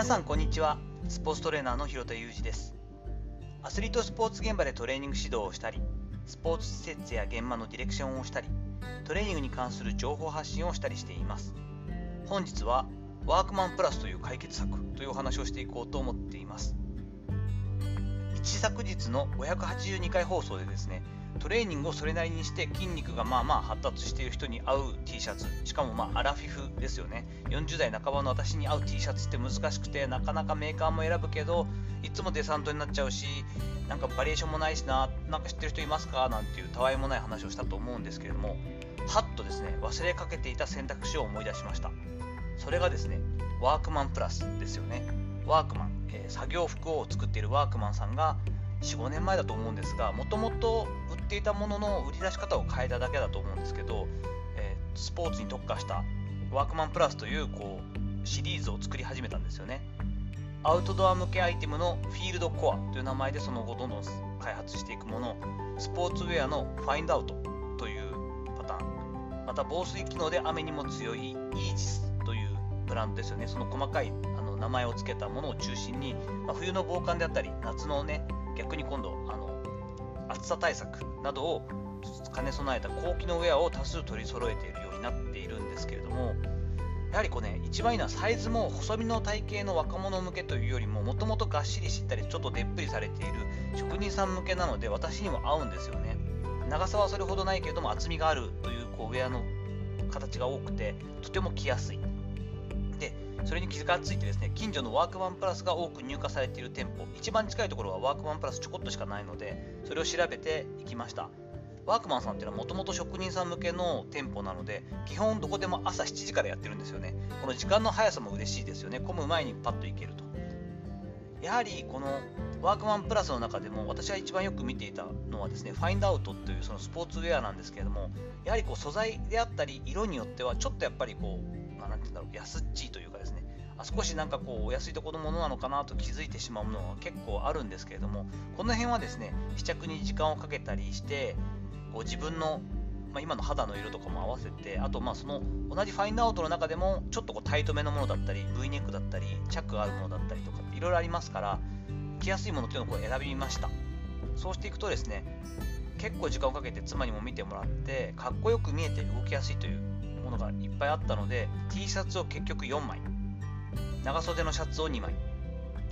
皆さんこんにちは。スポーツトレーナーの広田裕二です。アスリートスポーツ現場でトレーニング指導をしたりスポーツ施設や現場のディレクションをしたりトレーニングに関する情報発信をしたりしています。本日はワークマンプラスという解決策というお話をしていこうと思っています。一昨日の582回放送でですねトレーニングをそれなりにして筋肉がまあまあ発達している人に合う T シャツ。しかもまあアラフィフですよね。40代半ばの私に合う T シャツって難しくてなかなかメーカーも選ぶけどいつもデサントになっちゃうしなんかバリエーションもないしななんか知ってる人いますか？なんていうたわいもない話をしたと思うんですけれどもはっとですね忘れかけていた選択肢を思い出しました。それがですねワークマンプラスですよね。ワークマン、えー、作業服を作っているワークマンさんが45年前だと思うんですがもともとっていたものの売り出し方を変えただけだと思うんですけど、えー、スポーツに特化したワークマンプラスというこうシリーズを作り始めたんですよね。アウトドア向けアイテムのフィールドコアという名前でその後どんどん開発していくものスポーツウェアのファインドアウトというパターン。また防水機能で雨にも強いイージスというブランドですよね。その細かいあの名前を付けたものを中心に、まあ、冬の防寒であったり夏のね逆に今度あの暑さ対策などを兼ね備えた高機能ウェアを多数取り揃えているようになっているんですけれどもやはりこうね一番いいのはサイズも細身の体型の若者向けというよりももともとがっしりしたりちょっとでっぷりされている職人さん向けなので私にも合うんですよね。長さはそれほどないけれども厚みがあるというこうウェアの形が多くてとても着やすい。それに気がついてですね近所のワークマンプラスが多く入荷されている店舗一番近いところはワークマンプラスちょこっとしかないのでそれを調べていきました。ワークマンさんっていうのはもともと職人さん向けの店舗なので基本どこでも朝7時からやってるんですよね。この時間の速さも嬉しいですよね。混む前にパッと行けると。やはりこのワークマンプラスの中でも私が一番よく見ていたのはですねファインドアウトというそのスポーツウェアなんですけれどもやはりこう素材であったり色によってはちょっとやっぱりこう、て言うんだろう安っちいというかですね。あ少しなんかこうお安いところのものなのかなと気づいてしまうものが結構あるんですけれどもこの辺はですね試着に時間をかけたりしてこう自分の、まあ、今の肌の色とかも合わせてあとまあその同じファインドアウトの中でもちょっとこうタイトめのものだったり V ネックだったりチャックがあるものだったりとかいろいろありますから着やすいものっていうのをこう選びました。そうしていくとですね結構時間をかけて妻にも見てもらってかっこよく見えて動きやすいというがいっぱいあったので T シャツを結局4枚。長袖のシャツを2枚。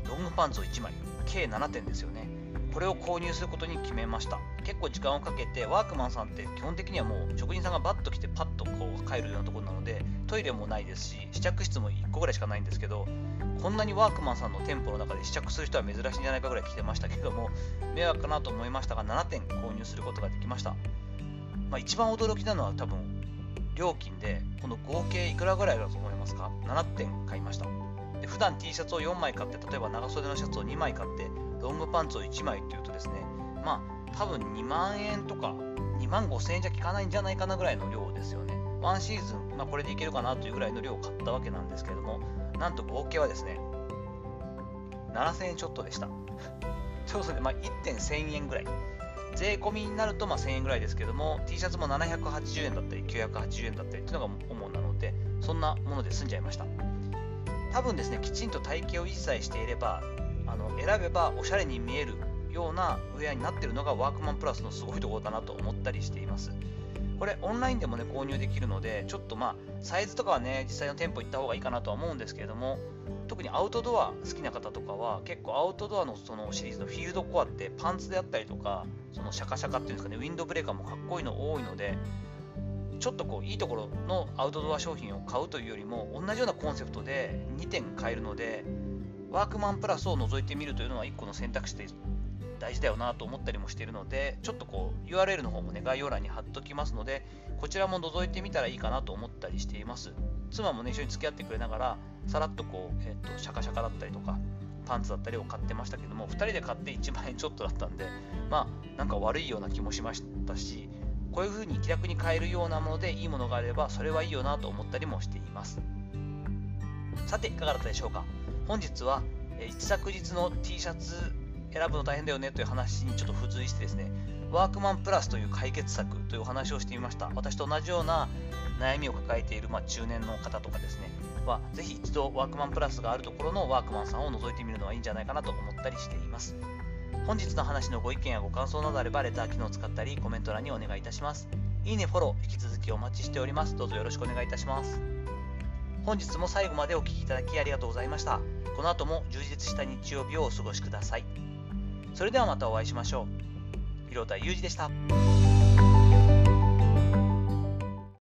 ロングパンツを1枚。計7点ですよね。これを購入することに決めました。結構時間をかけてワークマンさんって基本的にはもう職人さんがバッと来てパッとこう帰るようなところなのでトイレもないですし試着室も1個ぐらいしかないんですけどこんなにワークマンさんの店舗の中で試着する人は珍しいんじゃないかぐらい来てましたけども迷惑かなと思いましたが7点購入することができました、まあ、一番驚きなのは多分料金でこの合計いくらぐらいだと思いますか？7点買いました。で普段 T シャツを4枚買って例えば長袖のシャツを2枚買ってロングパンツを1枚っていうとですねまあ多分2万円とか2万5千円じゃ効かないんじゃないかなぐらいの量ですよね。ワンシーズン、まあ、これでいけるかなというぐらいの量を買ったわけなんですけれどもなんと合計はですね7000円ちょっとでした。そうですね、まあ、1.1000円ぐらい。税込みになるとまあ1000円ぐらいですけども T シャツも780円だったり980円だったりっていうのが主なのでそんなもので済んじゃいました。多分ですねきちんと体型を一切していればあの選べばおしゃれに見えるようなウェアになってるのがワークマンプラスのすごいところだなと思ったりしています。これオンラインでもね購入できるのでちょっとまあサイズとかはね実際の店舗行った方がいいかなとは思うんですけれども特にアウトドア好きな方とかは結構アウトドアのそのシリーズのフィールドコアってパンツであったりとかそのシャカシャカっていうんですかねウィンドブレーカーもかっこいいの多いのでちょっとこういいところのアウトドア商品を買うというよりも同じようなコンセプトで2点買えるのでワークマンプラスを覗いてみるというのは1個の選択肢で大事だよなと思ったりもしているのでちょっとこう URL の方もね概要欄に貼っときますのでこちらも覗いてみたらいいかなと思ったりしています。妻もね一緒に付き合ってくれながらさらっとこう、えーと、シャカシャカだったりとかパンツだったりを買ってましたけども2人で買って1万円ちょっとだったんでまあなんか悪いような気もしましたしこういう風に気楽に買えるようなものでいいものがあればそれはいいよなと思ったりもしています。さていかがだったでしょうか？本日は一昨日の T シャツ選ぶの大変だよねという話にちょっと付随してですね、ワークマンプラスという解決策というお話をしてみました。私と同じような悩みを抱えている、まあ、中年の方とかですね、はぜひ一度ワークマンプラスがあるところのワークマンさんを覗いてみるのはいいんじゃないかなと思ったりしています。本日の話のご意見やご感想などあればレター機能を使ったりコメント欄にお願いいたします。いいね、フォロー、引き続きお待ちしております。どうぞよろしくお願いいたします。本日も最後までお聴きいただきありがとうございました。この後も充実した日曜日をお過ごしください。それではまたお会いしましょう。広田裕二でした。